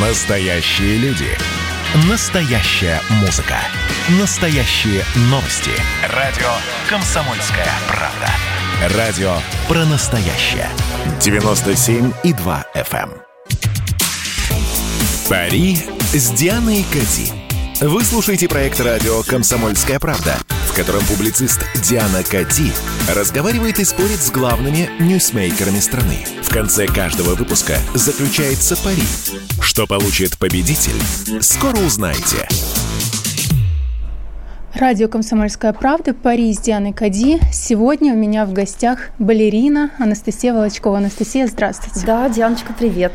Настоящие люди. Настоящая музыка. Настоящие новости. Радио «Комсомольская правда». Радио про настоящее. 97,2 FM. эм. Пари с Дианой Кати. Вы слушаете проект радио «Комсомольская правда», котором публицист Диана Кати разговаривает и спорит с главными ньюсмейкерами страны. В конце каждого выпуска заключается пари. Что получит победитель, скоро узнаете. Радио «Комсомольская правда», Пари с Дианой Кади. Сегодня у меня в гостях балерина Анастасия Волочкова. Анастасия, здравствуйте. Да, Дианочка, привет.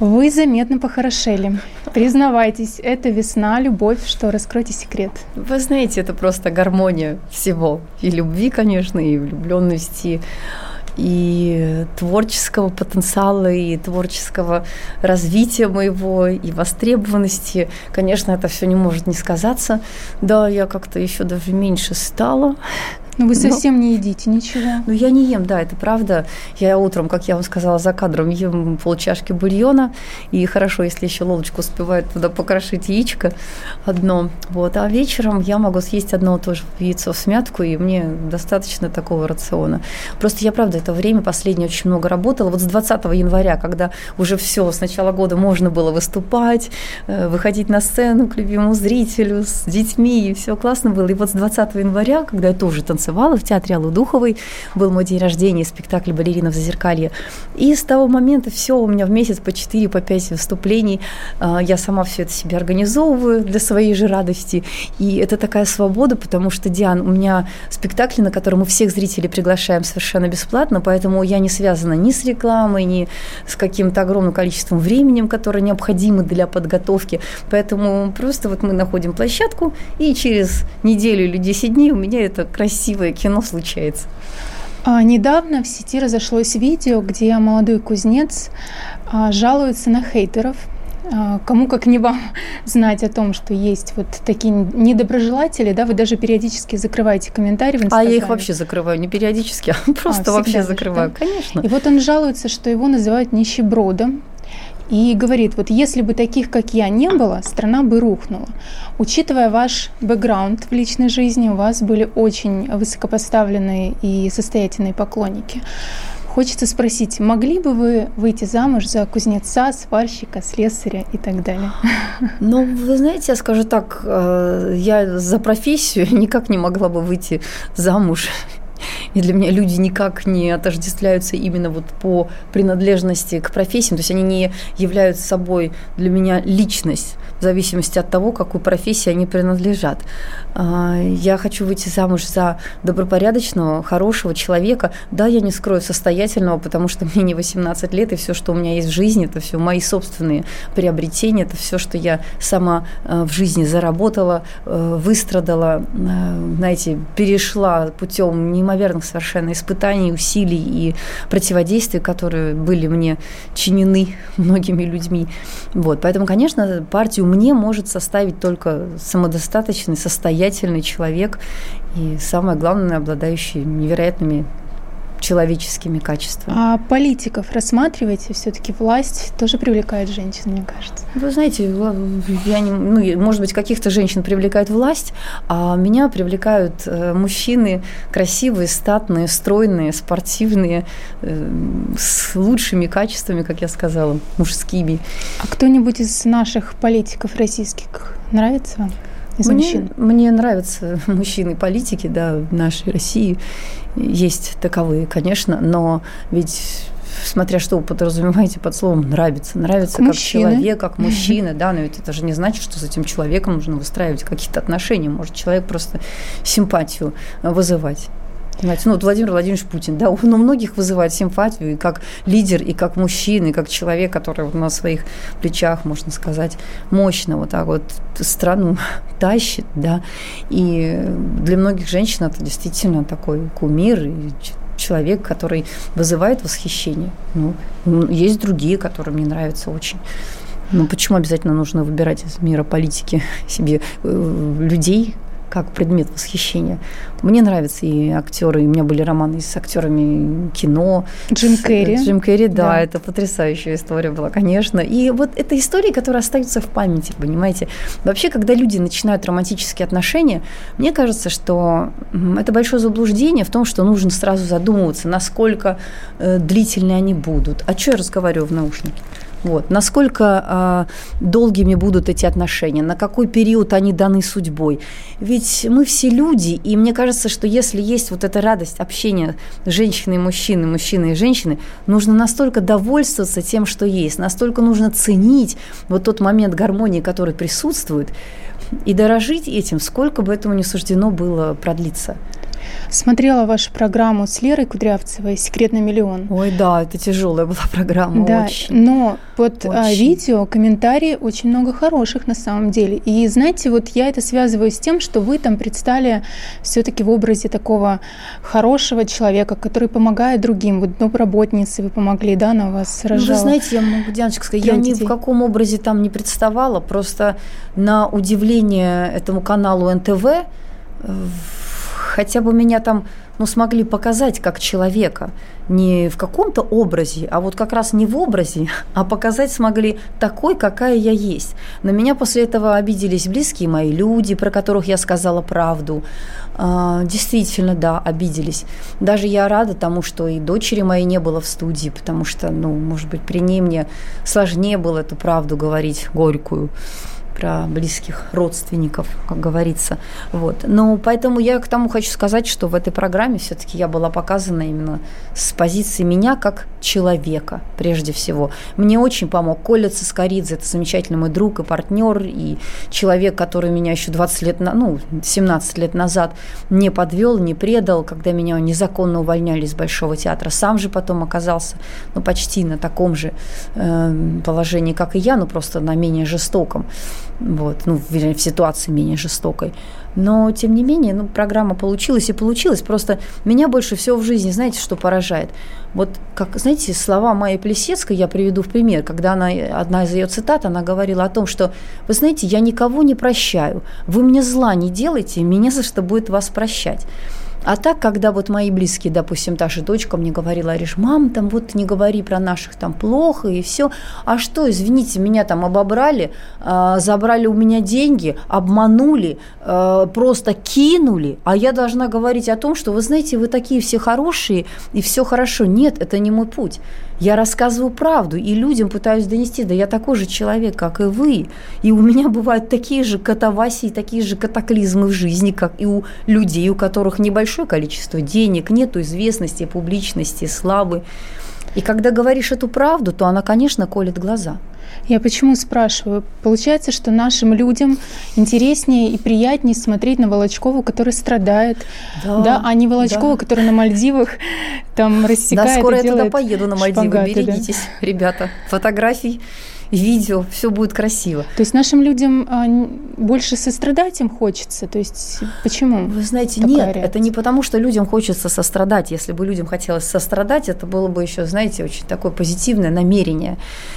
Вы заметно похорошели. Признавайтесь, это весна, любовь, что раскройте секрет. Вы знаете, это просто гармония всего. И любви, конечно, и влюбленности, и творческого потенциала, и творческого развития моего, и востребованности. Конечно, это все не может не сказаться. Да, я как-то еще даже меньше стала. Ну, вы совсем не едите ничего. Ну, я не ем, да, это правда. Я утром, как я вам сказала, за кадром ем полчашки бульона, и хорошо, если еще лодочку успевает туда покрошить яичко одно. Вот. А вечером я могу съесть одно тоже яйцо в смятку, и мне достаточно такого рациона. Просто я, правда, это время последнее очень много работала. Вот с 20 января, когда уже все, с начала года можно было выступать, э, выходить на сцену к любимому зрителю с детьми, и все классно было. И вот с 20 января, когда я тоже танцевала, танцевала в театре Аллы Духовой. Был мой день рождения, спектакль «Балерина в Зазеркалье». И с того момента все у меня в месяц по 4, по 5 выступлений. А, я сама все это себе организовываю для своей же радости. И это такая свобода, потому что, Диан, у меня спектакли, на которые мы всех зрителей приглашаем совершенно бесплатно, поэтому я не связана ни с рекламой, ни с каким-то огромным количеством времени, которое необходимо для подготовки. Поэтому просто вот мы находим площадку, и через неделю или 10 дней у меня это красиво красивое кино случается. А, недавно в сети разошлось видео, где молодой кузнец а, жалуется на хейтеров. А, кому как не вам знать о том, что есть вот такие недоброжелатели, да, вы даже периодически закрываете комментарии в Инстаграме. А я их вообще закрываю, не периодически, а просто а, вообще закрываю, да? конечно. И вот он жалуется, что его называют нищебродом, и говорит, вот если бы таких, как я, не было, страна бы рухнула. Учитывая ваш бэкграунд в личной жизни, у вас были очень высокопоставленные и состоятельные поклонники. Хочется спросить, могли бы вы выйти замуж за кузнеца, сварщика, слесаря и так далее? Ну, вы знаете, я скажу так, э, я за профессию никак не могла бы выйти замуж и для меня люди никак не отождествляются именно вот по принадлежности к профессиям, то есть они не являются собой для меня личность в зависимости от того, какой профессии они принадлежат. А, я хочу выйти замуж за добропорядочного, хорошего человека. Да, я не скрою состоятельного, потому что мне не 18 лет, и все, что у меня есть в жизни, это все мои собственные приобретения, это все, что я сама э, в жизни заработала, э, выстрадала, э, знаете, перешла путем неимоверных совершенно испытаний, усилий и противодействий, которые были мне чинены многими людьми. Вот. Поэтому, конечно, партию мне может составить только самодостаточный, состоятельный человек и, самое главное, обладающий невероятными человеческими качествами. А политиков рассматриваете? Все-таки власть тоже привлекает женщин, мне кажется. Вы знаете, я не, ну, может быть, каких-то женщин привлекает власть, а меня привлекают э, мужчины красивые, статные, стройные, спортивные, э, с лучшими качествами, как я сказала, мужскими. А кто-нибудь из наших политиков российских нравится вам? Из мне, мужчин? Мне нравятся мужчины-политики, да, в нашей России есть таковые, конечно, но ведь смотря что вы подразумеваете под словом нравится. Нравится как, как человек, как мужчина, да, но ведь это же не значит, что с этим человеком нужно выстраивать какие-то отношения. Может человек просто симпатию вызывать. Понимаете, ну вот Владимир Владимирович Путин, да, он у многих вызывает симпатию и как лидер, и как мужчина, и как человек, который вот на своих плечах, можно сказать, мощно вот так вот страну тащит, да, и для многих женщин это действительно такой кумир и человек, который вызывает восхищение. Ну, есть другие, которые мне нравятся очень. Ну, почему обязательно нужно выбирать из мира политики себе э, людей, как предмет восхищения. Мне нравятся и актеры, у меня были романы с актерами кино. Джим Керри. Джим Керри, да, да, это потрясающая история была, конечно. И вот это истории, которые остаются в памяти, понимаете. Вообще, когда люди начинают романтические отношения, мне кажется, что это большое заблуждение в том, что нужно сразу задумываться, насколько э, длительные они будут. А что я разговариваю в наушнике? Вот. Насколько э, долгими будут эти отношения, на какой период они даны судьбой. Ведь мы все люди, и мне кажется, что если есть вот эта радость общения женщины и мужчины, мужчины и женщины, нужно настолько довольствоваться тем, что есть, настолько нужно ценить вот тот момент гармонии, который присутствует, и дорожить этим, сколько бы этому не суждено было продлиться. Смотрела вашу программу с Лерой Кудрявцевой «Секрет на миллион». Ой, да, это тяжелая была программа, да, очень. но под а, очень. видео комментарии очень много хороших на самом деле. И знаете, вот я это связываю с тем, что вы там предстали все-таки в образе такого хорошего человека, который помогает другим. Вот домработнице вы помогли, да, на вас рожала. Ну, вы знаете, я могу, Дианочка, сказать, я детей. ни в каком образе там не представала, просто на удивление этому каналу НТВ хотя бы меня там ну, смогли показать как человека, не в каком-то образе, а вот как раз не в образе, а показать смогли такой, какая я есть. На меня после этого обиделись близкие мои люди, про которых я сказала правду. А, действительно, да, обиделись. Даже я рада тому, что и дочери моей не было в студии, потому что, ну, может быть, при ней мне сложнее было эту правду говорить горькую про близких родственников, как говорится. Вот. Но поэтому я к тому хочу сказать, что в этой программе все-таки я была показана именно с позиции меня как человека, прежде всего. Мне очень помог Коля Цискоридзе, это замечательный мой друг и партнер, и человек, который меня еще 20 лет, ну, 17 лет назад не подвел, не предал, когда меня незаконно увольняли из Большого театра. Сам же потом оказался, ну, почти на таком же э, положении, как и я, но просто на менее жестоком вот, ну, в, в ситуации менее жестокой. Но, тем не менее, ну, программа получилась и получилась. Просто меня больше всего в жизни, знаете, что поражает? Вот, как, знаете, слова Майи Плесецкой я приведу в пример, когда она, одна из ее цитат, она говорила о том, что, вы знаете, я никого не прощаю, вы мне зла не делайте, меня за что будет вас прощать. А так, когда вот мои близкие, допустим, та же дочка мне говорила, Ариш, мам, там вот не говори про наших там плохо и все. А что, извините, меня там обобрали, э, забрали у меня деньги, обманули, э, просто кинули, а я должна говорить о том, что вы знаете, вы такие все хорошие и все хорошо. Нет, это не мой путь. Я рассказываю правду и людям пытаюсь донести, да я такой же человек, как и вы. И у меня бывают такие же катавасии, такие же катаклизмы в жизни, как и у людей, у которых небольшое количество денег, нету известности, публичности, славы. И когда говоришь эту правду, то она, конечно, колет глаза. Я почему спрашиваю? Получается, что нашим людям интереснее и приятнее смотреть на Волочкову, который страдает, да, да а не Волочкову, да. который на Мальдивах там рассекает Да, скоро я туда поеду на Мальдивы, шпагаты, берегитесь, да. ребята. Фотографий видео, все будет красиво. То есть нашим людям а, больше сострадать им хочется? То есть почему? Вы знаете, нет, реакция? это не потому, что людям хочется сострадать. Если бы людям хотелось сострадать, это было бы еще, знаете, очень такое позитивное намерение,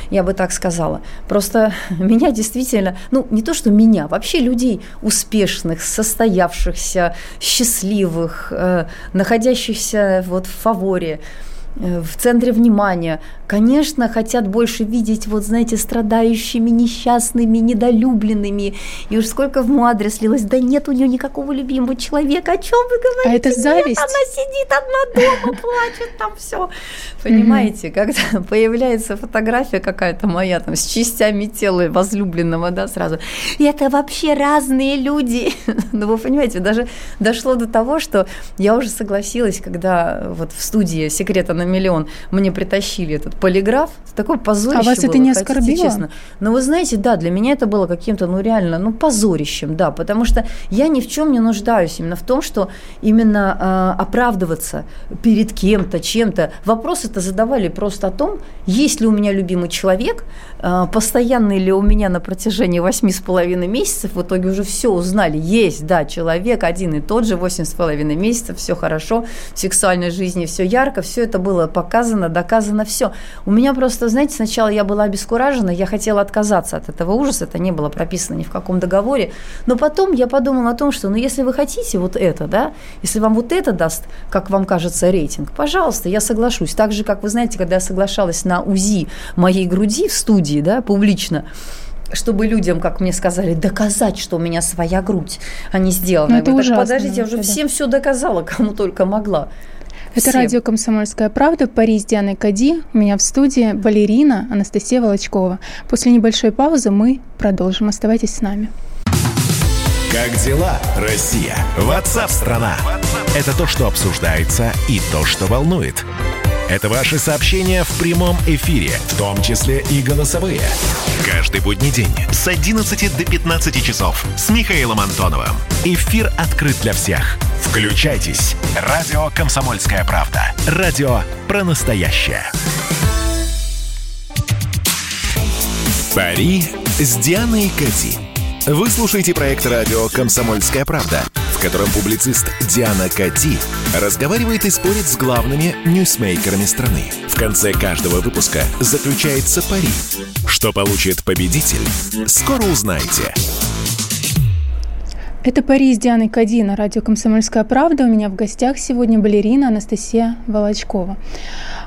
я бы так сказала. Просто меня действительно, ну не то, что меня, вообще людей успешных, состоявшихся, счастливых, э, находящихся вот в фаворе, в центре внимания, конечно, хотят больше видеть, вот знаете, страдающими, несчастными, недолюбленными. И уж сколько в мой адрес лилось, да нет у нее никакого любимого человека, о чем вы говорите? А это зависть? Нет, она сидит одна дома, плачет, там все. Понимаете, когда появляется фотография какая-то моя там с частями тела возлюбленного, да, сразу, и это вообще разные люди. Ну, вы понимаете, даже дошло до того, что я уже согласилась, когда вот в студии «Секрета на миллион» мне притащили этот полиграф, такой позорище А вас было, это не оскорбило? Честно. Но вы знаете, да, для меня это было каким-то, ну реально, ну позорищем, да, потому что я ни в чем не нуждаюсь именно в том, что именно э, оправдываться перед кем-то, чем-то. Вопросы это задавали просто о том, есть ли у меня любимый человек, постоянный ли у меня на протяжении восьми с половиной месяцев, в итоге уже все узнали, есть, да, человек один и тот же, восемь с половиной месяцев, все хорошо, в сексуальной жизни все ярко, все это было было показано, доказано все. У меня просто, знаете, сначала я была обескуражена, я хотела отказаться от этого ужаса, это не было прописано ни в каком договоре, но потом я подумала о том, что, ну, если вы хотите вот это, да, если вам вот это даст, как вам кажется, рейтинг, пожалуйста, я соглашусь. Так же, как вы знаете, когда я соглашалась на УЗИ моей груди в студии, да, публично, чтобы людям, как мне сказали, доказать, что у меня своя грудь, а не сделана. Ну, это говорю, ужасно, подождите, я уже да. всем все доказала, кому только могла. Это Всем. радио «Комсомольская правда», Париж, Диана Кади. У меня в студии балерина Анастасия Волочкова. После небольшой паузы мы продолжим. Оставайтесь с нами. Как дела, Россия? Ватсап-страна! Это то, что обсуждается и то, что волнует. Это ваши сообщения в прямом эфире, в том числе и голосовые. Каждый будний день с 11 до 15 часов с Михаилом Антоновым. Эфир открыт для всех. Включайтесь. Радио «Комсомольская правда». Радио про настоящее. Пари с Дианой Кати. Вы слушаете проект радио «Комсомольская правда», в котором публицист Диана Кати разговаривает и спорит с главными ньюсмейкерами страны. В конце каждого выпуска заключается пари. Что получит победитель, скоро узнаете. Это Пари с Дианой Кади радио «Комсомольская правда». У меня в гостях сегодня балерина Анастасия Волочкова.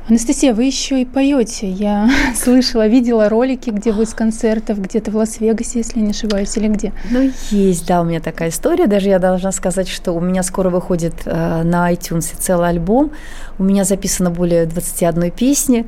Анастасия, вы еще и поете. Я слышала, видела ролики, где вы с концертов, где-то в Лас-Вегасе, если не ошибаюсь, или где? Ну, есть, да, у меня такая история. Даже я должна сказать, что у меня скоро выходит э, на iTunes целый альбом. У меня записано более 21 песни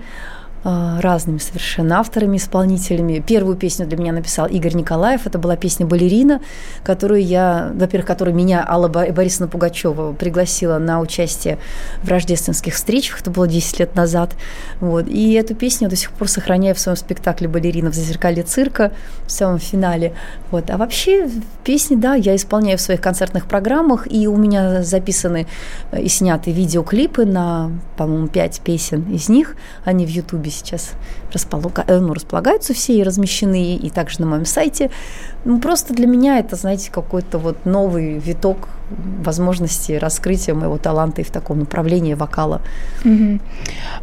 разными совершенно авторами, исполнителями. Первую песню для меня написал Игорь Николаев. Это была песня «Балерина», которую я, во-первых, которую меня Алла Бо- Борисовна Пугачева пригласила на участие в рождественских встречах. Это было 10 лет назад. Вот. И эту песню я до сих пор сохраняю в своем спектакле «Балерина» в «Зазеркалье цирка» в самом финале. Вот. А вообще песни, да, я исполняю в своих концертных программах, и у меня записаны и сняты видеоклипы на, по-моему, пять песен из них. Они в Ютубе сейчас располага- э, ну, располагаются все и размещены, и также на моем сайте. Ну, просто для меня это, знаете, какой-то вот новый виток возможности раскрытия моего таланта и в таком направлении вокала. Мгм.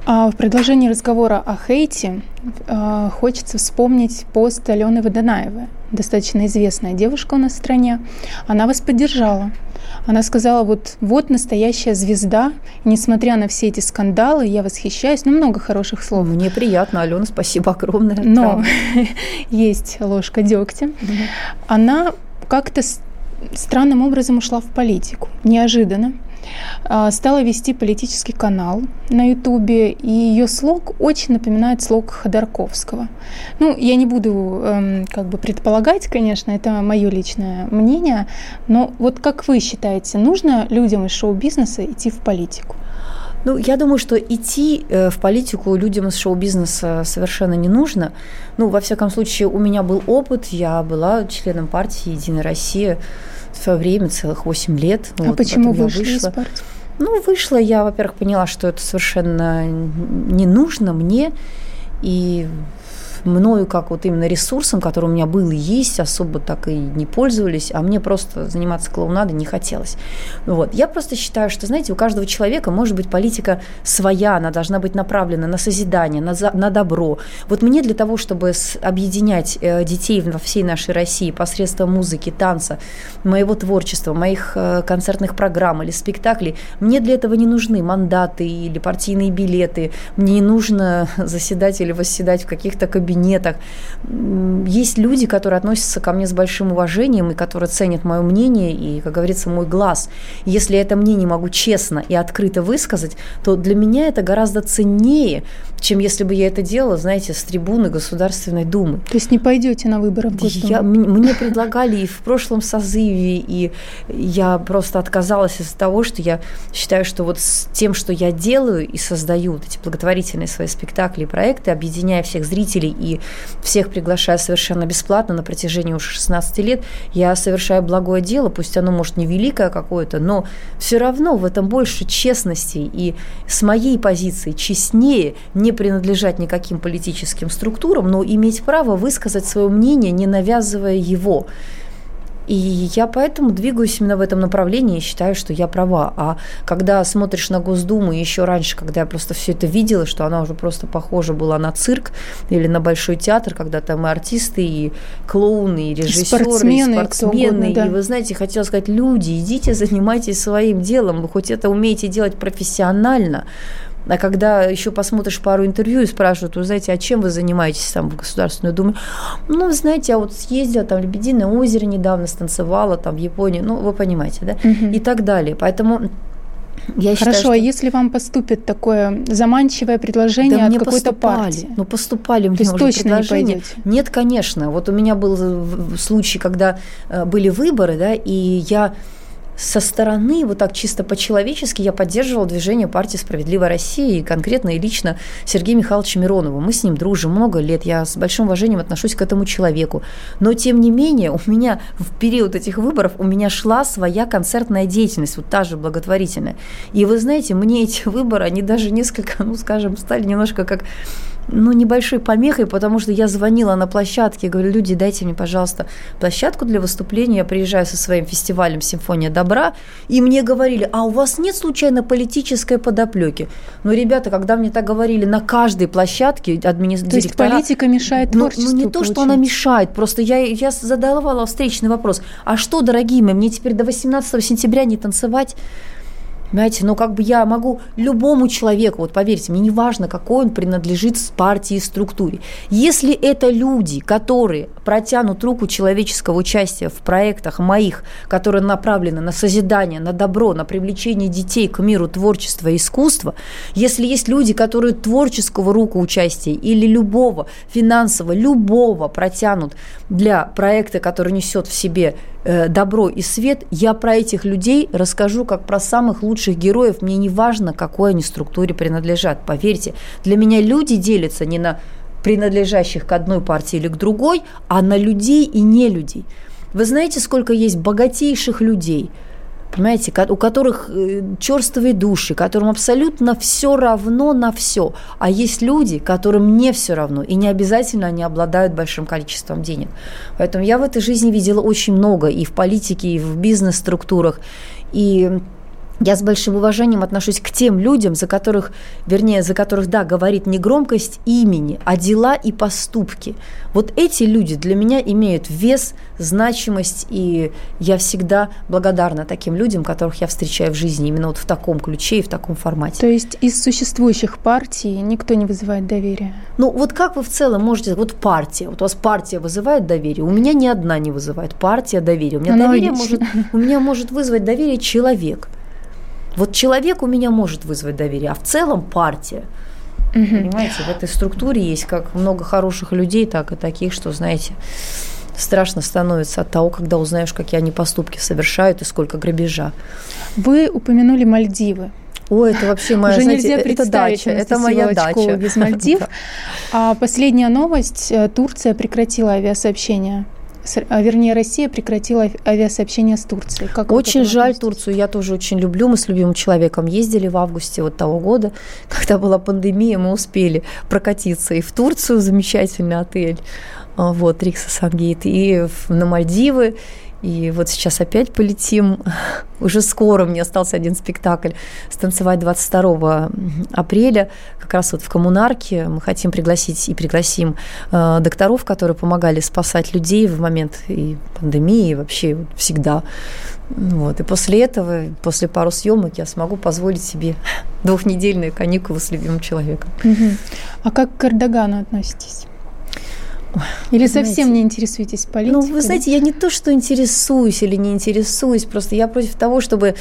А в продолжении разговора о хейте а, хочется вспомнить пост Алены Водонаевой, достаточно известная девушка у нас в стране. Она вас поддержала. Она сказала, вот, вот настоящая звезда, несмотря на все эти скандалы, я восхищаюсь, ну, много хороших слов. Мне приятно, Алена, спасибо огромное. Но есть ложка дегтя. Она как-то странным образом ушла в политику, неожиданно. А, Стала вести политический канал на Ютубе, и ее слог очень напоминает слог Ходорковского. Ну, я не буду эм, как бы предполагать, конечно, это мое личное мнение, но вот как вы считаете, нужно людям из шоу-бизнеса идти в политику? Ну, я думаю, что идти э, в политику людям из шоу-бизнеса совершенно не нужно. Ну, во всяком случае, у меня был опыт, я была членом партии «Единая Россия» в свое время, целых 8 лет. а Вот, почему вышли из вышла. партии? Ну, вышла я, во-первых, поняла, что это совершенно не нужно мне, и мною как вот именно ресурсом, который у меня был и есть, особо так и не пользовались, а мне просто заниматься клоунадой не хотелось. Вот. Я просто считаю, что, знаете, у каждого человека может быть политика своя, она должна быть направлена на созидание, на, за- на добро. Вот мне для того, чтобы объединять э, детей во всей нашей России посредством музыки, танца, моего творчества, моих э, концертных программ или спектаклей, мне для этого не нужны мандаты или партийные билеты, мне не нужно заседать или восседать в каких-то кабинетах. М, Есть люди, которые относятся ко мне с большим уважением и которые ценят мое мнение и, как говорится, мой глаз. Если я это мнение могу честно и открыто высказать, то для меня это гораздо ценнее, чем если бы я это делала, знаете, с трибуны Государственной Думы. То есть не пойдете на выборы в Госдуму? Я, мне предлагали и в прошлом созыве, и я просто отказалась из-за того, что я считаю, что вот с тем, что я делаю и создаю эти благотворительные свои спектакли и проекты, объединяя всех зрителей и всех приглашая совершенно бесплатно на протяжении уже 16 лет, я совершаю благое дело, пусть оно может не великое какое-то, но все равно в этом больше честности и с моей позиции честнее не принадлежать никаким политическим структурам, но иметь право высказать свое мнение, не навязывая его. И я поэтому двигаюсь именно в этом направлении и считаю, что я права. А когда смотришь на Госдуму, еще раньше, когда я просто все это видела, что она уже просто похожа была на цирк или на большой театр, когда там и артисты, и клоуны, и режиссеры, спортсмены, и спортсмены. угодно, да. И вы знаете, хотела сказать, люди, идите, занимайтесь своим делом. Вы хоть это умеете делать профессионально, а когда еще посмотришь пару интервью и спрашивают, вы знаете, а чем вы занимаетесь там в Государственной Думе? Ну, вы знаете, я вот съездила там в Лебединое озеро недавно, станцевала там в Японии, ну, вы понимаете, да? Мгм. И так далее. Поэтому я считаю, Хорошо, что... а если вам поступит такое заманчивое предложение Да от мне какой-то поступали. партии? Ну, поступали мне То есть уже точно не предложения. пойдете? Нет, конечно. Вот у меня был в- случай, когда э, были выборы, да, и я со стороны, вот так чисто по-человечески, я поддерживала движение партии «Справедливая Россия» и конкретно и лично Сергея Михайловича Миронова. Мы с ним дружим много лет, я с большим уважением отношусь к этому человеку. Но, тем не менее, у меня в период этих выборов у меня шла своя концертная деятельность, вот та же благотворительная. И вы знаете, мне эти выборы, они даже несколько, ну, скажем, стали немножко как ну, небольшой помехой, потому что я звонила на площадке, говорю, люди, дайте мне, пожалуйста, площадку для выступления. Я приезжаю со своим фестивалем «Симфония добра», и мне говорили, а у вас нет случайно политической подоплеки? Но, ребята, когда мне так говорили на каждой площадке, администратор То есть политика мешает ну, творчеству, ну, не то, что она получается. мешает, просто я, я задавала встречный вопрос. А что, дорогие мои, мне теперь до 18 сентября не танцевать? Понимаете, ну как бы я могу любому человеку, вот поверьте, мне не важно, какой он принадлежит партии и структуре. Если это люди, которые протянут руку человеческого участия в проектах моих, которые направлены на созидание, на добро, на привлечение детей к миру творчества и искусства, если есть люди, которые творческого руку участия или любого финансового, любого протянут для проекта, который несет в себе э, добро и свет, я про этих людей расскажу как про самых лучших героев. Мне не важно, какой они структуре принадлежат. Поверьте, для меня люди делятся не на принадлежащих к одной партии или к другой, а на людей и не людей. Вы знаете, сколько есть богатейших людей, понимаете, у которых э, черствые души, которым абсолютно все равно на все. А есть люди, которым не все равно, и не обязательно они обладают большим количеством денег. Поэтому я в этой жизни видела очень много и в политике, и в бизнес-структурах. И я с большим уважением отношусь к тем людям, за которых, вернее, за которых, да, говорит не громкость имени, а дела и поступки. Вот эти люди для меня имеют вес, значимость, и я всегда благодарна таким людям, которых я встречаю в жизни именно вот в таком ключе и в таком формате. То есть из существующих партий никто не вызывает доверия? Ну, вот как вы в целом можете... Вот партия. Вот у вас партия вызывает доверие. У меня ни одна не вызывает. Партия доверие. У меня, доверие Аналогично. может, у меня может вызвать доверие человек. Вот человек у меня может вызвать доверие, а в целом партия. Понимаете, в этой структуре есть как много хороших людей, так и таких, что, знаете, страшно становится от того, когда узнаешь, какие они поступки совершают и сколько грабежа. Вы упомянули Мальдивы. Ой, это вообще моя, Уже знаете, нельзя это представить дача, это моя дача. без Мальдив. Да. А последняя новость. э, Турция прекратила авиасообщение. А, Вернее, Россия прекратила ави- авиасообщение с Турцией. Как Очень жаль? Турцию, я тоже очень люблю. Мы с любимым человеком ездили в августе вот того года, когда была пандемия, мы успели прокатиться и в Турцию, замечательный отель, а, вот, Рикса Сангейт, и на Мальдивы, и вот сейчас опять полетим. Уже скоро мне остался один спектакль станцевать 22 апреля, как раз вот в коммунарке. Мы хотим пригласить и пригласим э, докторов, которые помогали спасать людей в момент и пандемии, и вообще вот всегда. Вот. И после этого, после пару съемок, я смогу позволить себе двухнедельные каникулы с любимым человеком. Мгм. А как к Эрдогану относитесь? Или совсем знаете, не интересуетесь политикой? Ну, вы знаете, я не то, что интересуюсь или не интересуюсь, просто я против того, чтобы,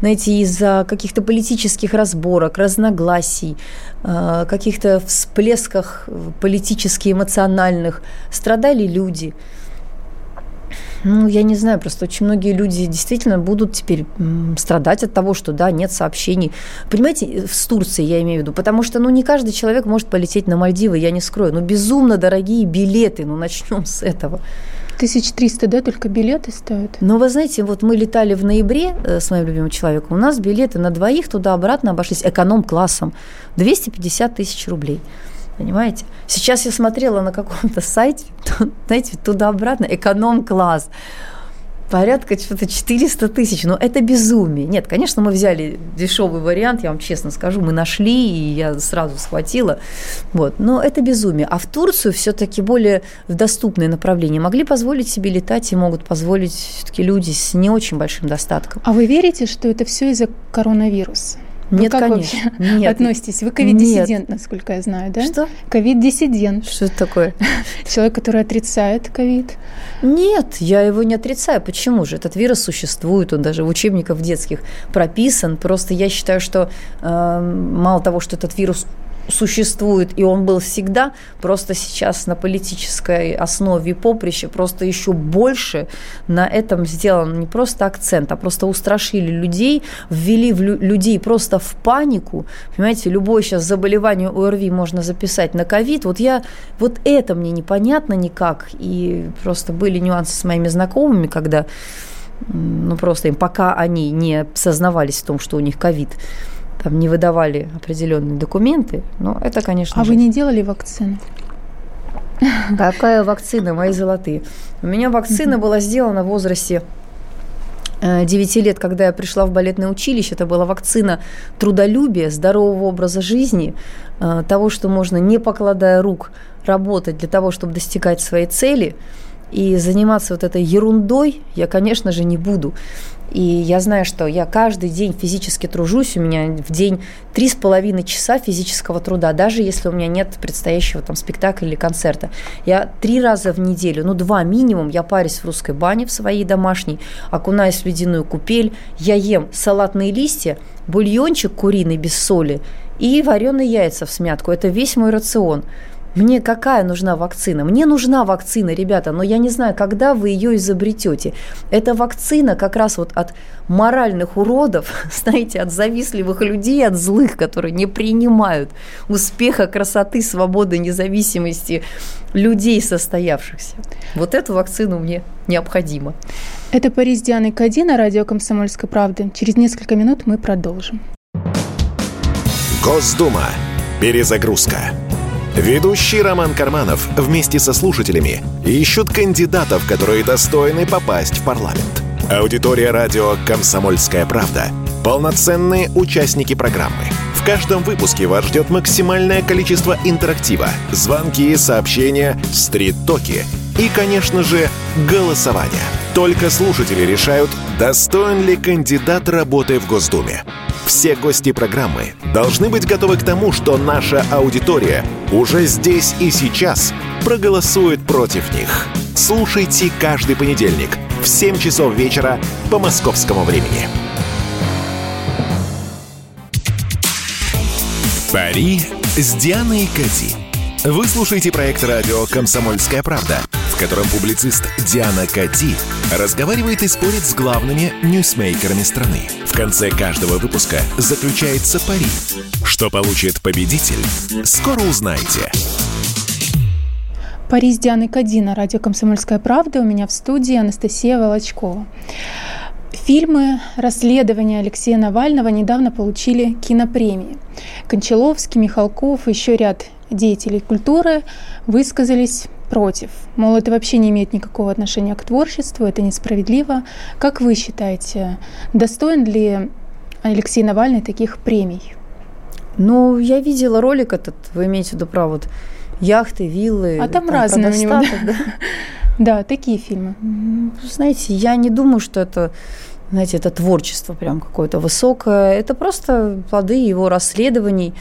знаете, из-за каких-то политических разборок, разногласий, э, каких-то всплесках э, политически эмоциональных страдали люди. Ну, я не знаю, просто очень многие люди действительно будут теперь страдать от того, что, да, нет сообщений. Понимаете, с Турцией я имею в виду, потому что, ну, не каждый человек может полететь на Мальдивы, я не скрою. Ну, безумно дорогие билеты, ну, начнем с этого. 1300, да, только билеты стоят? Но вы знаете, вот мы летали в ноябре э, с моим любимым человеком, у нас билеты на двоих туда-обратно обошлись эконом-классом 250 тысяч рублей. Понимаете? Сейчас я смотрела на каком-то сайте, знаете, туда-обратно эконом-класс. порядка что-то 400 тысяч. Но это безумие. Нет, конечно, мы взяли дешевый вариант, я вам честно скажу, мы нашли, и я сразу схватила. Вот. Но это безумие. А в Турцию все-таки более доступные направления могли позволить себе летать и могут позволить все-таки люди с не очень большим достатком. А вы верите, что это все из-за коронавируса? Нет, как конечно. Вообще Нет. относитесь? Вы ковид-диссидент, насколько я знаю, да? Что? Ковид-диссидент. Что это такое? Человек, который отрицает ковид. Нет, я его не отрицаю. Почему же? Этот вирус существует, он даже в учебниках детских прописан. Просто я считаю, что э, мало того, что этот вирус существует, и он был всегда, просто сейчас на политической основе поприща просто еще больше на этом сделан не просто акцент, а просто устрашили людей, ввели в лю- людей просто в панику. Понимаете, любое сейчас заболевание ОРВИ можно записать на ковид. Вот я, вот это мне непонятно никак, и просто были нюансы с моими знакомыми, когда ну, просто им, пока они не сознавались в том, что у них ковид, там не выдавали определенные документы, но это, конечно. А же... вы не делали вакцину? Какая вакцина, мои золотые? У меня вакцина была сделана в возрасте 9 лет, когда я пришла в балетное училище, это была вакцина трудолюбия, здорового образа жизни, э, того, что можно, не покладая рук, работать для того, чтобы достигать своей цели. И заниматься вот этой ерундой я, конечно же, не буду. И я знаю, что я каждый день физически тружусь, у меня в день три с половиной часа физического труда, даже если у меня нет предстоящего там спектакля или концерта. Я три раза в неделю, ну два минимум, я парюсь в русской бане в своей домашней, окунаюсь в ледяную купель, я ем салатные листья, бульончик куриный без соли и вареные яйца в смятку. Это весь мой рацион. Мне какая нужна вакцина? Мне нужна вакцина, ребята, но я не знаю, когда вы ее изобретете. Эта вакцина как раз вот от моральных уродов, знаете, от завистливых людей, от злых, которые не принимают успеха, красоты, свободы, независимости людей состоявшихся. Вот эту вакцину мне необходимо. Это Париж Дианы Кади на радио «Комсомольская правда». Через несколько минут мы продолжим. Госдума. Перезагрузка. Ведущий Роман Карманов вместе со слушателями ищут кандидатов, которые достойны попасть в парламент. Аудитория радио «Комсомольская правда» — полноценные участники программы. В каждом выпуске вас ждет максимальное количество интерактива, звонки, сообщения, стрит-токи и, конечно же, голосование. Только слушатели решают, достоин ли кандидат работы в Госдуме. Все гости программы должны быть готовы к тому, что наша аудитория уже здесь и сейчас проголосует против них. Слушайте каждый понедельник в 7 часов вечера по московскому времени. Пари с Дианой Кати. Вы слушаете проект радио «Комсомольская правда», в котором публицист Диана Кати разговаривает и спорит с главными ньюсмейкерами страны. В конце каждого выпуска заключается пари. Что получит победитель, скоро узнаете. Пари с Дианой Кади на радио «Комсомольская правда». У меня в студии Анастасия Волочкова. Фильмы расследования Алексея Навального недавно получили кинопремии. Кончаловский, Михалков, еще ряд деятелей культуры высказались против. Мол, это вообще не имеет никакого отношения к творчеству, это несправедливо. Как вы считаете, достоин ли Алексей Навальный таких премий? Ну, я видела ролик этот, вы имеете в виду про вот яхты, виллы. А там, там разные у него, да? да? Да, такие фильмы. Знаете, я не думаю, что это знаете, это творчество прям какое-то высокое. Это просто плоды его расследований.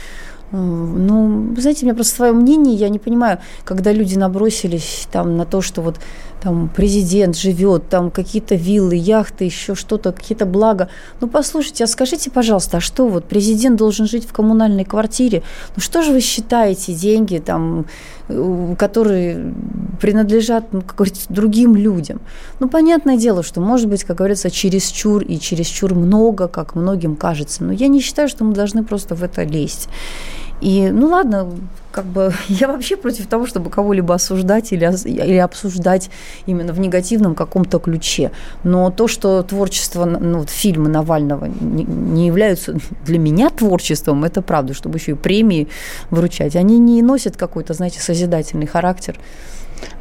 Ну, знаете, у меня просто свое мнение, я не понимаю, когда люди набросились там на то, что вот там президент живет, там какие-то виллы, яхты, еще что-то, какие-то блага. Ну, послушайте, а скажите, пожалуйста, а что вот президент должен жить в коммунальной квартире? Ну, что же вы считаете деньги там, э, которые принадлежат, ну, как говорится, другим людям? Ну, понятное дело, что, может быть, как говорится, чересчур и чересчур много, как многим кажется. Но я не считаю, что мы должны просто в это лезть. И, ну ладно, как бы я вообще против того, чтобы кого-либо осуждать или, или обсуждать именно в негативном каком-то ключе. Но то, что творчество, ну, вот фильмы Навального не, не являются для меня творчеством, это правда, чтобы еще и премии вручать. Они не носят какой-то, знаете, созидательный характер.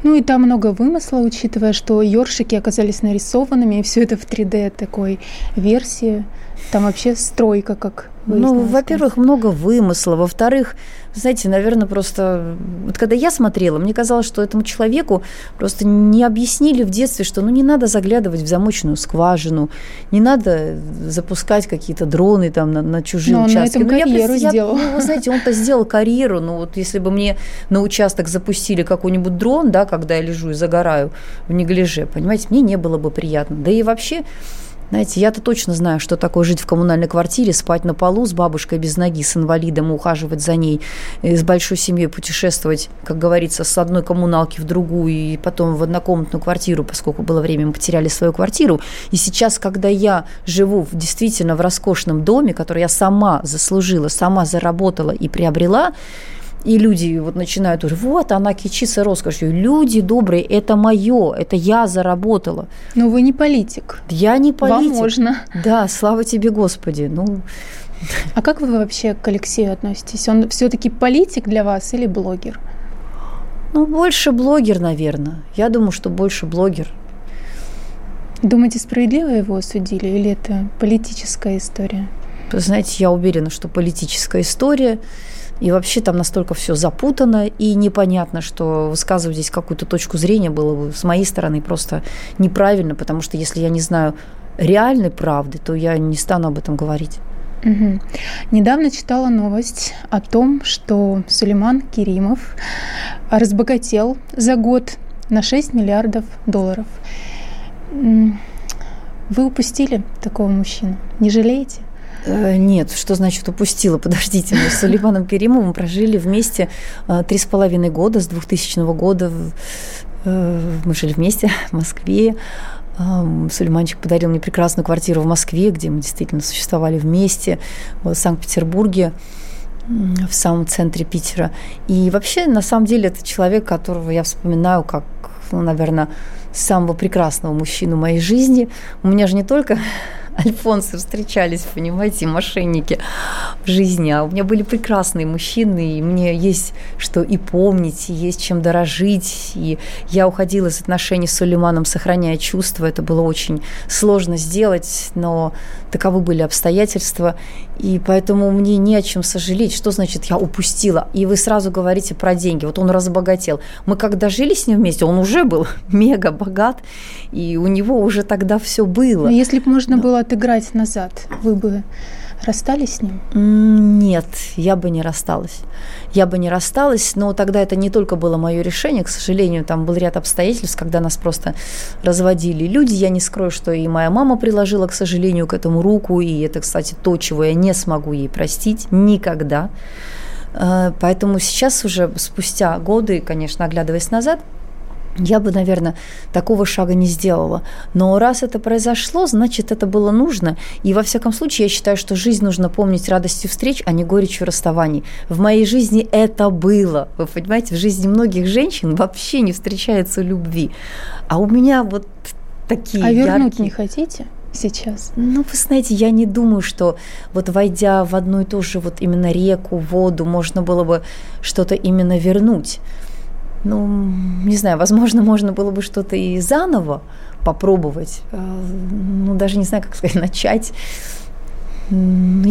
Ну и там много вымысла, учитывая, что ёршики оказались нарисованными, и все это в 3D такой версии. Там вообще стройка, как Ну, во-первых, много вымысла. Во-вторых, знаете, наверное, просто... Вот когда я смотрела, мне казалось, что этому человеку просто не объяснили в детстве, что ну не надо заглядывать в замочную скважину, не надо запускать какие-то дроны там на, на чужие но участки. Он на этом карьеру я, сделал. Я, ну, вы знаете, он-то сделал карьеру, но вот если бы мне на участок запустили какой-нибудь дрон, да, когда я лежу и загораю в неглиже, понимаете, мне не было бы приятно. Да и вообще знаете, я-то точно знаю, что такое жить в коммунальной квартире, спать на полу с бабушкой без ноги, с инвалидом, ухаживать за ней, с большой семьей путешествовать, как говорится, с одной коммуналки в другую и потом в однокомнатную квартиру, поскольку было время, мы потеряли свою квартиру. И сейчас, когда я живу в, действительно в роскошном доме, который я сама заслужила, сама заработала и приобрела, и люди вот начинают уже, вот она кичится роскошью. Люди добрые, это мое, это я заработала. Но вы не политик. Я не политик. Вам можно. Да, слава тебе, Господи. Ну, а как вы вообще к Алексею относитесь? Он все-таки политик для вас или блогер? Ну, больше блогер, наверное. Я думаю, что больше блогер. Думаете, справедливо его осудили или это политическая история? Знаете, я уверена, что политическая история. И вообще там настолько все запутано и непонятно, что высказывать здесь какую-то точку зрения было бы с моей стороны просто неправильно, потому что если я не знаю реальной правды, то я не стану об этом говорить. Угу. Недавно читала новость о том, что Сулейман Керимов разбогател за год на 6 миллиардов долларов. Вы упустили такого мужчину? Не жалеете? Э, нет, что значит упустила? Подождите, мы с Сулейманом Керимовым прожили вместе э, три с половиной года, с 2000 года. Э, мы жили вместе в Москве. Сулейманчик подарил мне прекрасную квартиру в Москве, где мы действительно существовали вместе, в Санкт-Петербурге в самом центре Питера. И вообще, на самом деле, это человек, которого я вспоминаю как, ну, наверное, самого прекрасного мужчину моей жизни. У меня же не только альфонсы встречались, понимаете, мошенники в жизни. А у меня были прекрасные мужчины, и мне есть что и помнить, и есть чем дорожить. И я уходила из отношений с Сулейманом, сохраняя чувства. Это было очень сложно сделать, но таковы были обстоятельства. И поэтому мне не о чем сожалеть. Что значит я упустила? И вы сразу говорите про деньги. Вот он разбогател. Мы когда жили с ним вместе, он уже был мега богат, и у него уже тогда все было. Но если бы можно Но... было отыграть назад, вы бы расстались с ним? Нет, я бы не рассталась. Я бы не рассталась, но тогда это не только было мое решение, к сожалению, там был ряд обстоятельств, когда нас просто разводили люди. Я не скрою, что и моя мама приложила, к сожалению, к этому руку, и это, кстати, то, чего я не смогу ей простить никогда. Э, поэтому сейчас уже спустя годы, конечно, оглядываясь назад, я бы, наверное, такого шага не сделала. Но раз это произошло, значит, это было нужно. И во всяком случае, я считаю, что жизнь нужно помнить радостью встреч, а не горечью расставаний. В моей жизни это было. Вы понимаете, в жизни многих женщин вообще не встречается любви. А у меня вот такие А вернуть яркие... не хотите? сейчас? Ну, вы знаете, я не думаю, что вот войдя в одну и ту же вот именно реку, воду, можно было бы что-то именно вернуть ну, не знаю, возможно, можно было бы что-то и заново попробовать, э, ну, даже не знаю, как сказать, начать. Я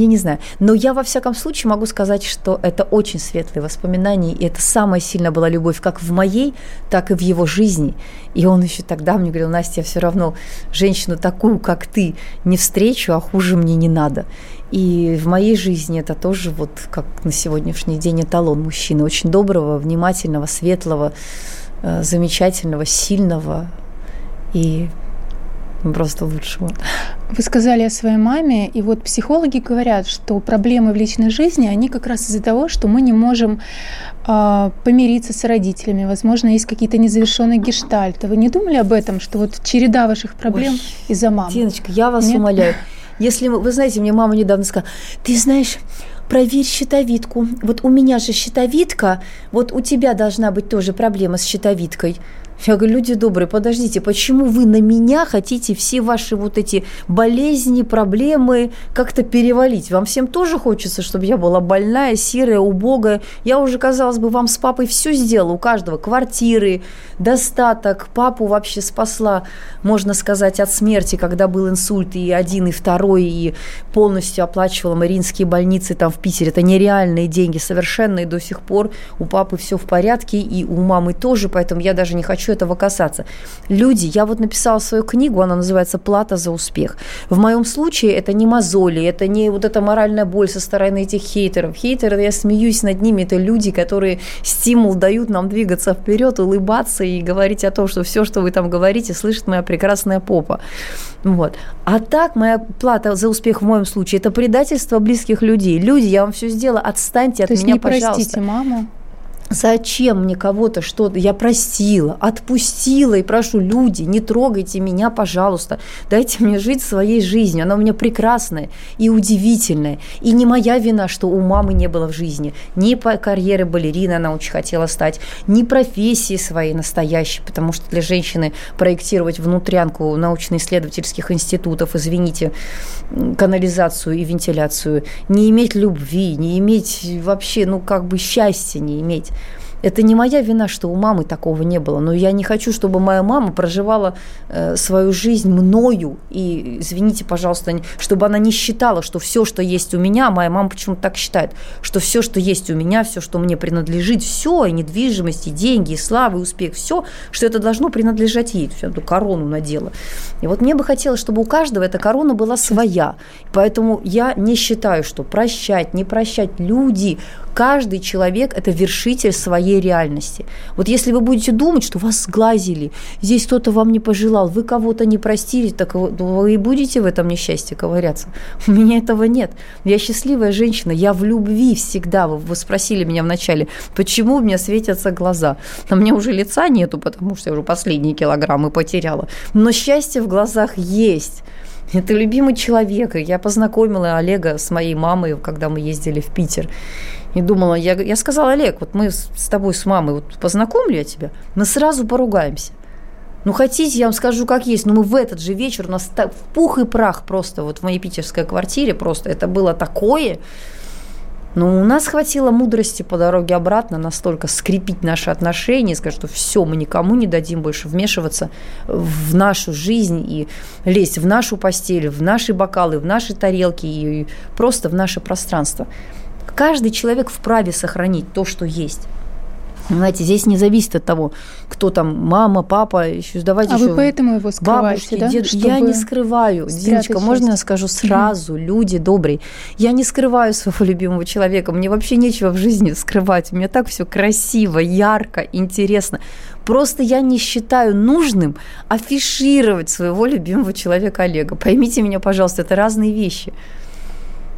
не знаю. Но я, во всяком случае, могу сказать, что это очень светлые воспоминания, и это самая сильная была любовь как в моей, так и в его жизни. И он еще тогда мне говорил, Настя, я все равно женщину такую, как ты, не встречу, а хуже мне не надо. И в моей жизни это тоже вот как на сегодняшний день эталон мужчины. Очень доброго, внимательного, светлого, э, замечательного, сильного и просто лучшего. Вы сказали о своей маме, и вот психологи говорят, что проблемы в личной жизни, они как раз из-за того, что мы не можем э, помириться с родителями. Возможно, есть какие-то незавершенные гештальты. Вы не думали об этом, что вот череда ваших проблем из-за мамы? Диночка, я вас Нет? умоляю. Если, вы знаете, мне мама недавно сказала, ты знаешь, проверь щитовидку. Вот у меня же щитовидка, вот у тебя должна быть тоже проблема с щитовидкой. Я говорю, люди добрые, подождите, почему вы на меня хотите все ваши вот эти болезни, проблемы как-то перевалить? Вам всем тоже хочется, чтобы я была больная, серая, убогая. Я уже, казалось бы, вам с папой все сделала. У каждого квартиры, достаток. Папу вообще спасла, можно сказать, от смерти, когда был инсульт и один, и второй, и полностью оплачивала маринские больницы там в Питере. Это нереальные деньги совершенно, и до сих пор у папы все в порядке, и у мамы тоже, поэтому я даже не хочу этого касаться. Люди, я вот написала свою книгу, она называется «Плата за успех». В моем случае это не мозоли, это не вот эта моральная боль со стороны этих хейтеров. Хейтеры, я смеюсь над ними, это люди, которые стимул дают нам двигаться вперед, улыбаться и говорить о том, что все, что вы там говорите, слышит моя прекрасная попа. Вот. А так моя плата за успех в моем случае – это предательство близких людей. Люди, я вам все сделала, отстаньте от То есть меня, пожалуйста. простите маму? Зачем мне кого-то что-то? Я простила, отпустила и прошу, люди, не трогайте меня, пожалуйста. Дайте мне жить своей жизнью. Она у меня прекрасная и удивительная. И не моя вина, что у мамы не было в жизни. Ни по карьере балерины она очень хотела стать, ни профессии своей настоящей, потому что для женщины проектировать внутрянку научно-исследовательских институтов, извините, канализацию и вентиляцию, не иметь любви, не иметь вообще, ну, как бы счастья не иметь. Это не моя вина, что у мамы такого не было, но я не хочу, чтобы моя мама проживала э, свою жизнь мною, и, извините, пожалуйста, чтобы она не считала, что все, что есть у меня, моя мама почему-то так считает, что все, что есть у меня, все, что мне принадлежит, все, и недвижимость, и деньги, и слава, и успех, все, что это должно принадлежать ей, всю эту корону надела. И вот мне бы хотелось, чтобы у каждого эта корона была своя, поэтому я не считаю, что прощать, не прощать люди, каждый человек – это вершитель своей реальности. Вот если вы будете думать, что вас сглазили, здесь кто-то вам не пожелал, вы кого-то не простили, так вы и будете в этом несчастье ковыряться. У меня этого нет. Я счастливая женщина, я в любви всегда. Вы, вы спросили меня вначале, почему у меня светятся глаза. На мне уже лица нету, потому что я уже последние килограммы потеряла. Но счастье в глазах есть. Это любимый человек. Я познакомила Олега с моей мамой, когда мы ездили в Питер и думала, я, я сказала, Олег, вот мы с тобой, с мамой, вот познакомлю я тебя, мы сразу поругаемся. Ну, хотите, я вам скажу, как есть, но мы в этот же вечер, у нас так, в пух и прах просто, вот в моей питерской квартире просто, это было такое, но у нас хватило мудрости по дороге обратно настолько скрепить наши отношения, сказать, что все, мы никому не дадим больше вмешиваться в нашу жизнь и лезть в нашу постель, в наши бокалы, в наши тарелки и просто в наше пространство. Каждый человек вправе сохранить то, что есть. Знаете, здесь не зависит от того, кто там, мама, папа, еще давайте а еще вы поэтому его скрываете, бабушки, да? дед... Я не скрываю. Диночка, можно я скажу сразу, люди добрые. Я не скрываю своего любимого человека. Мне вообще нечего в жизни скрывать. У меня так все красиво, ярко, интересно. Просто я не считаю нужным афишировать своего любимого человека Олега. Поймите меня, пожалуйста, это разные вещи.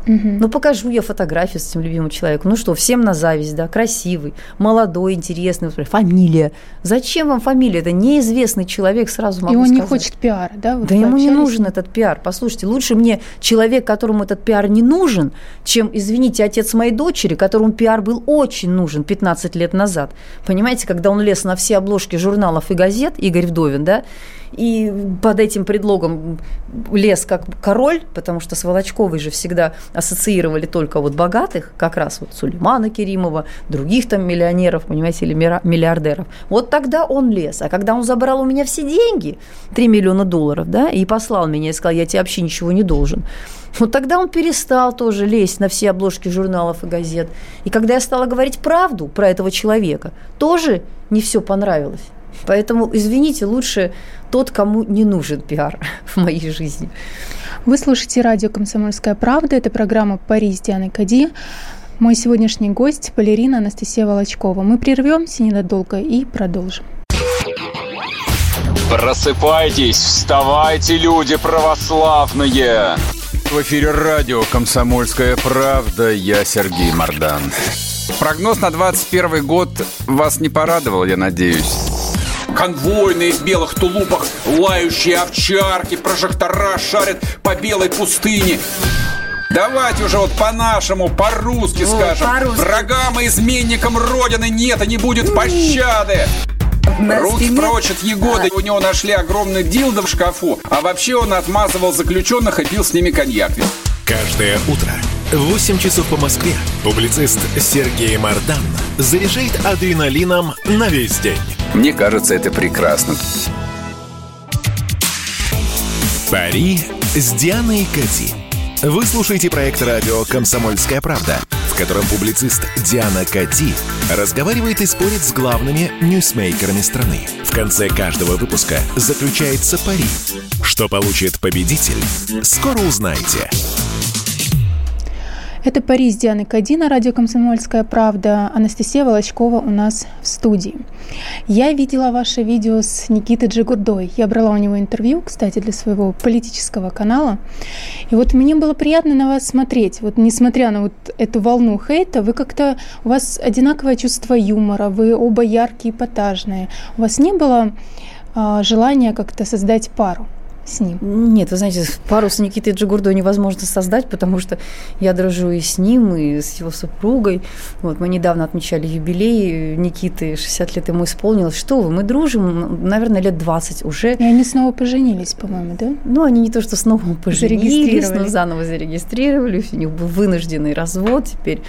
Угу. Ну, покажу я фотографию с этим любимым человеком. Ну что, всем на зависть, да, красивый, молодой, интересный, фамилия. Зачем вам фамилия? Это неизвестный человек, сразу могу И он сказать. не хочет пиара, да? да ему не нужен этот пиар. Послушайте, лучше мне человек, которому этот пиар не нужен, чем, извините, отец моей дочери, которому пиар был очень нужен 15 лет назад. Понимаете, когда он лез на все обложки журналов и газет, Игорь Вдовин, да, и под этим предлогом лез как король, потому что с Волочковой же всегда ассоциировали только вот богатых, как раз вот Сулеймана Керимова, других там миллионеров, понимаете, или миллиардеров. Вот тогда он лез. А когда он забрал у меня все деньги, 3 миллиона долларов, да, и послал меня и сказал, я тебе вообще ничего не должен, вот тогда он перестал тоже лезть на все обложки журналов и газет. И когда я стала говорить правду про этого человека, тоже не все понравилось. Поэтому, извините, лучше тот, кому не нужен пиар в моей жизни. Вы слушаете радио «Комсомольская правда». Это программа «Пари с Дианой Кади». Мой сегодняшний гость – балерина Анастасия Волочкова. Мы прервемся ненадолго и продолжим. Просыпайтесь, вставайте, люди православные! В эфире радио «Комсомольская правда». Я Сергей Мордан. Прогноз на 21 год вас не порадовал, я надеюсь. Конвойные в белых тулупах, лающие овчарки, прожектора шарят по белой пустыне. Давайте уже вот по-нашему, по-русски скажем. По-русски. Врагам и изменникам Родины нет и не будет пощады. Руки прочь от Егоды. У него нашли огромный дилдо в шкафу. А вообще он отмазывал заключенных и пил с ними коньяк. Каждое утро в 8 часов по Москве публицист Сергей Мардан заряжает адреналином на весь день. Мне кажется, это прекрасно. Пари с Дианой Кати. Вы слушаете проект радио «Комсомольская правда», в котором публицист Диана Кати разговаривает и спорит с главными ньюсмейкерами страны. В конце каждого выпуска заключается пари. Что получит победитель, скоро узнаете. Это «Пари с Дианой Кади» на радио «Комсомольская правда». Анастасия Волочкова у нас в студии. Я видела ваше видео с Никитой Джигурдой. Я брала у него интервью, кстати, для своего политического канала. И вот мне было приятно на вас смотреть. Вот несмотря на вот эту волну хейта, вы как-то... У вас одинаковое чувство юмора, вы оба яркие, эпатажные. У вас не было а, желания как-то создать пару? С ним? Нет, вы знаете, пару с Никитой Джигурдой невозможно создать, потому что я дружу и с ним, и с его супругой. Вот, мы недавно отмечали юбилей Никиты, 60 лет ему исполнилось. Что вы, мы дружим, наверное, лет 20 уже. И они снова поженились, по-моему, да? Ну, они не то, что снова поженились, но заново зарегистрировались, у них был вынужденный развод, теперь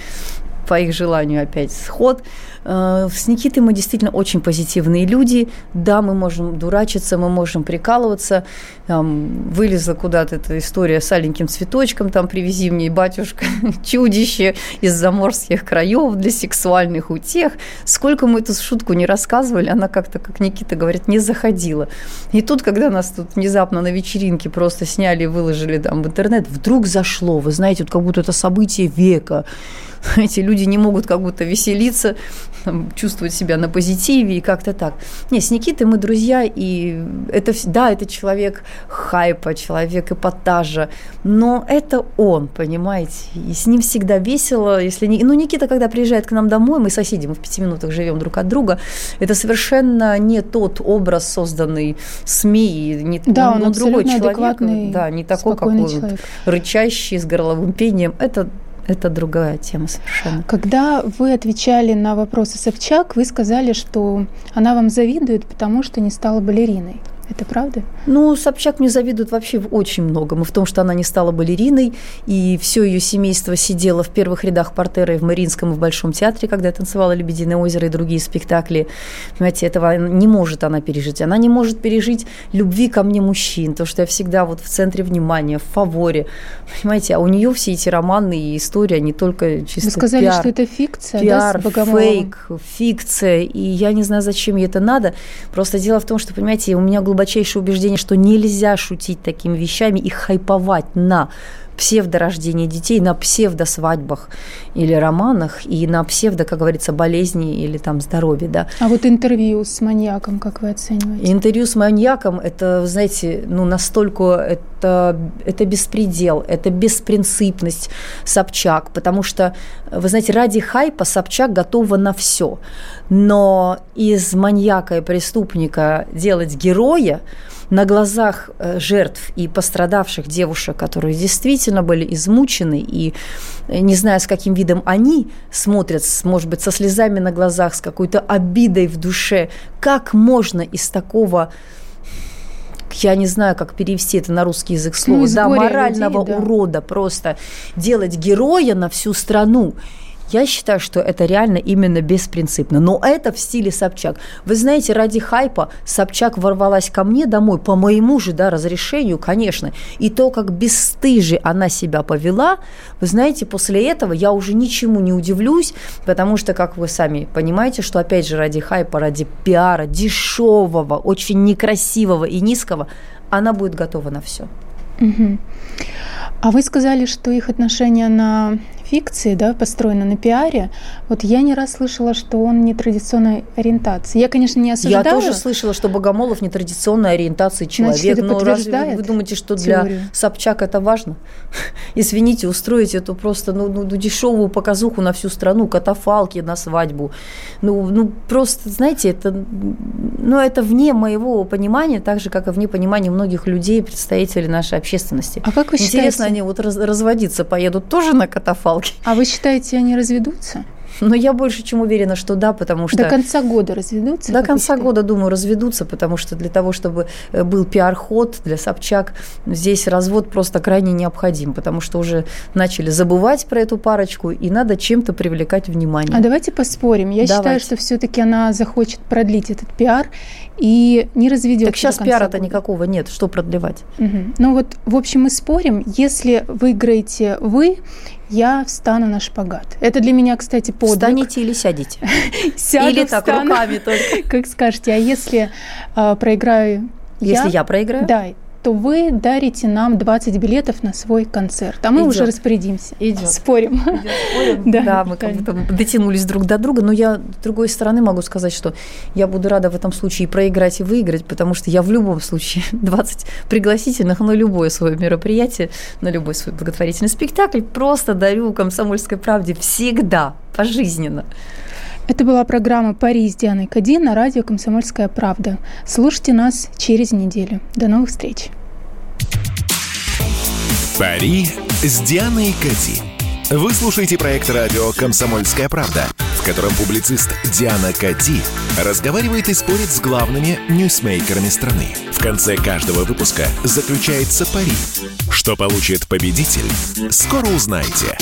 по их желанию опять сход. Э, с Никитой мы действительно очень позитивные люди. Да, мы можем дурачиться, мы можем прикалываться. Там, вылезла куда-то эта история с аленьким цветочком, там привези мне, батюшка, чудище из заморских краев для сексуальных утех. Сколько мы эту шутку не рассказывали, она как-то, как Никита говорит, не заходила. И тут, когда нас тут внезапно на вечеринке просто сняли и выложили там в интернет, вдруг зашло, вы знаете, вот как будто это событие века. Эти люди не могут как будто веселиться, чувствовать себя на позитиве и как-то так. Не, с Никитой мы друзья, и это, да, это человек хайпа, человек эпатажа, но это он, понимаете, и с ним всегда весело, если не... Ну, Никита, когда приезжает к нам домой, мы соседи, мы в пяти минутах живем друг от друга, это совершенно не тот образ, созданный СМИ, не, да, он, он, другой человек, да, не такой, как он, рычащий, с горловым пением, это это другая тема совершенно. Когда вы отвечали на вопросы Собчак, вы сказали, что она вам завидует, потому что не стала балериной. Это правда? Ну, Собчак мне завидует вообще в очень многом. И в том, что она не стала балериной, и все ее семейство сидело в первых рядах портера и в Мариинском, и в Большом театре, когда я танцевала «Лебединое озеро» и другие спектакли. Понимаете, этого не может она пережить. Она не может пережить любви ко мне мужчин, то, что я всегда вот в центре внимания, в фаворе. Понимаете, а у нее все эти романы и истории, они только чисто Вы сказали, пиар, что это фикция, пиар, да, фейк, фикция, и я не знаю, зачем ей это надо. Просто дело в том, что, понимаете, у меня глубочайшее убеждение, что нельзя шутить такими вещами и хайповать на псевдорождение детей, на псевдосвадьбах или романах и на псевдо, как говорится, болезни или там здоровье, да. А вот интервью с маньяком, как вы оцениваете? Интервью с маньяком, это, знаете, ну настолько это, это беспредел, это беспринципность Собчак, потому что, вы знаете, ради хайпа Собчак готова на все, но из маньяка и преступника делать героя, на глазах э, жертв и пострадавших девушек, которые действительно были измучены, и э, не знаю, с каким видом они смотрят, может быть, со слезами на глазах, с какой-то обидой в душе, как можно из такого я не знаю, как перевести это на русский язык слово, ну, да, морального людей, да. урода просто делать героя на всю страну. Я считаю, что это реально именно беспринципно. Но это в стиле Собчак. Вы знаете, ради хайпа Собчак ворвалась ко мне домой по моему же да, разрешению, конечно. И то, как бесстыже она себя повела, вы знаете, после этого я уже ничему не удивлюсь, потому что, как вы сами понимаете, что опять же ради хайпа, ради пиара, дешевого, очень некрасивого и низкого, она будет готова на все. А вы сказали, что их отношения на фикции, да, построена на пиаре. Вот я не раз слышала, что он не традиционной ориентации. Я, конечно, не осуждаю. Я тоже слышала, что Богомолов не традиционной ориентации человек. Значит, это Но разве вы думаете, что теорию. для Собчак это важно? Извините, устроить эту просто ну, ну, ну, дешевую показуху на всю страну, катафалки на свадьбу. Ну, ну просто, знаете, это, ну, это вне моего понимания, так же, как и вне понимания многих людей, представителей нашей общественности. А как вы Интересно, считаете? они вот раз, разводиться поедут тоже на катафалке? А вы считаете, они разведутся? Но я больше чем уверена, что да, потому что... До конца года разведутся? До конца года, думаю, разведутся, потому что для того, чтобы э, был пиар-ход для Собчак, здесь развод просто крайне необходим, потому что уже начали забывать про эту парочку, и надо чем-то привлекать внимание. А давайте поспорим. Я давайте. считаю, что все-таки она захочет продлить этот пиар и не разведет. Так сейчас пиара-то никакого нет, что продлевать? Угу. Ну вот, в общем, мы спорим. Если выиграете вы, я встану на шпагат. Это для меня, кстати, подвиг. Встанете или сядете? Сяду, или так, встану, руками только. Как скажете. А если э, проиграю Если я, я проиграю? Да, то вы дарите нам 20 билетов на свой концерт. А мы Идет. уже распорядимся. Идет. Спорим. Идет. Спорим? Да, да, мы как будто дотянулись друг до друга. Но я, с другой стороны, могу сказать, что я буду рада в этом случае проиграть и выиграть, потому что я в любом случае 20 пригласительных на любое свое мероприятие, на любой свой благотворительный спектакль просто дарю комсомольской правде всегда, пожизненно. Это была программа «Пари с Дианой Кади» на радио «Комсомольская правда». Слушайте нас через неделю. До новых встреч. «Пари с Дианой Кади». Вы слушаете проект радио «Комсомольская правда», в котором публицист Диана Кати разговаривает и спорит с главными ньюсмейкерами страны. В конце каждого выпуска заключается пари. Что получит победитель, скоро узнаете.